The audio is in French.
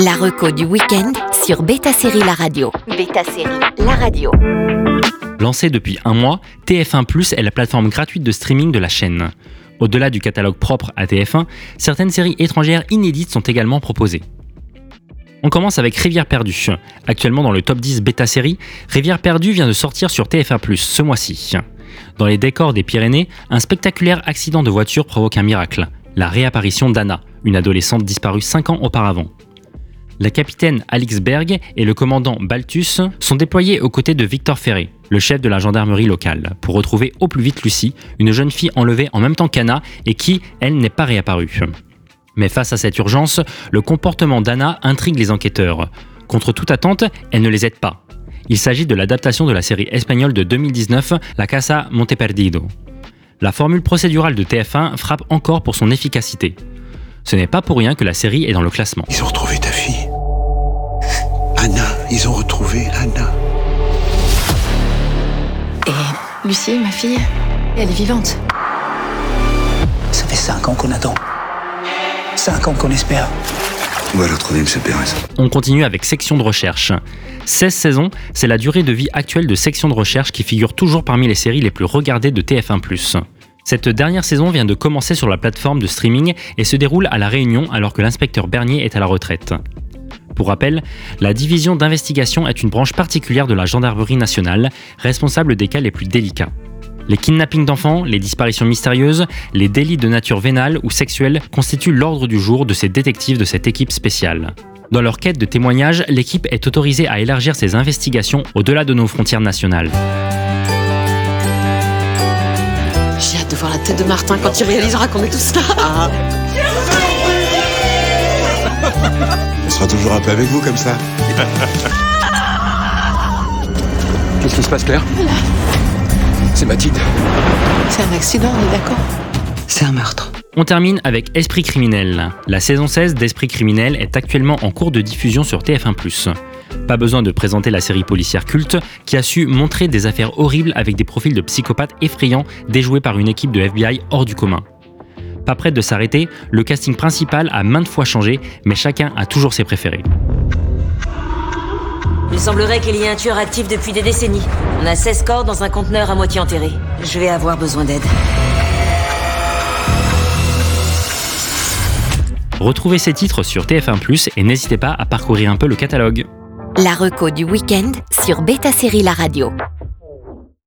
La reco du week-end sur Beta Série La Radio. Beta Série La Radio. Lancée depuis un mois, TF1 Plus est la plateforme gratuite de streaming de la chaîne. Au-delà du catalogue propre à TF1, certaines séries étrangères inédites sont également proposées. On commence avec Rivière perdue. Actuellement dans le top 10 bêta série, Rivière perdue vient de sortir sur TF1 Plus ce mois-ci. Dans les décors des Pyrénées, un spectaculaire accident de voiture provoque un miracle, la réapparition d'Anna, une adolescente disparue 5 ans auparavant. La capitaine Alix Berg et le commandant Baltus sont déployés aux côtés de Victor Ferré, le chef de la gendarmerie locale, pour retrouver au plus vite Lucie, une jeune fille enlevée en même temps qu'Anna et qui, elle, n'est pas réapparue. Mais face à cette urgence, le comportement d'Anna intrigue les enquêteurs. Contre toute attente, elle ne les aide pas. Il s'agit de l'adaptation de la série espagnole de 2019, La Casa Monteperdido. La formule procédurale de TF1 frappe encore pour son efficacité. Ce n'est pas pour rien que la série est dans le classement. Anna. Et Lucie, ma fille, elle est vivante. Ça fait cinq ans qu'on attend. Cinq ans qu'on espère. On va le retrouver, monsieur Pérez. On continue avec Section de recherche. 16 saisons, c'est la durée de vie actuelle de Section de recherche qui figure toujours parmi les séries les plus regardées de TF1+. Cette dernière saison vient de commencer sur la plateforme de streaming et se déroule à La Réunion alors que l'inspecteur Bernier est à la retraite. Pour rappel, la division d'investigation est une branche particulière de la gendarmerie nationale, responsable des cas les plus délicats. Les kidnappings d'enfants, les disparitions mystérieuses, les délits de nature vénale ou sexuelle constituent l'ordre du jour de ces détectives de cette équipe spéciale. Dans leur quête de témoignages, l'équipe est autorisée à élargir ses investigations au-delà de nos frontières nationales. J'ai hâte de voir la tête de Martin quand il réalisera qu'on est tous là. On sera toujours un peu avec vous comme ça. Qu'est-ce qui se passe, Claire C'est Mathilde. C'est un accident, on est d'accord C'est un meurtre. On termine avec Esprit criminel. La saison 16 d'Esprit criminel est actuellement en cours de diffusion sur TF1+. Pas besoin de présenter la série policière culte qui a su montrer des affaires horribles avec des profils de psychopathes effrayants déjoués par une équipe de FBI hors du commun. Pas prête de s'arrêter, le casting principal a maintes fois changé, mais chacun a toujours ses préférés. Il semblerait qu'il y ait un tueur actif depuis des décennies. On a 16 corps dans un conteneur à moitié enterré. Je vais avoir besoin d'aide. Retrouvez ces titres sur TF1+, et n'hésitez pas à parcourir un peu le catalogue. La reco du week-end sur Beta Série La Radio.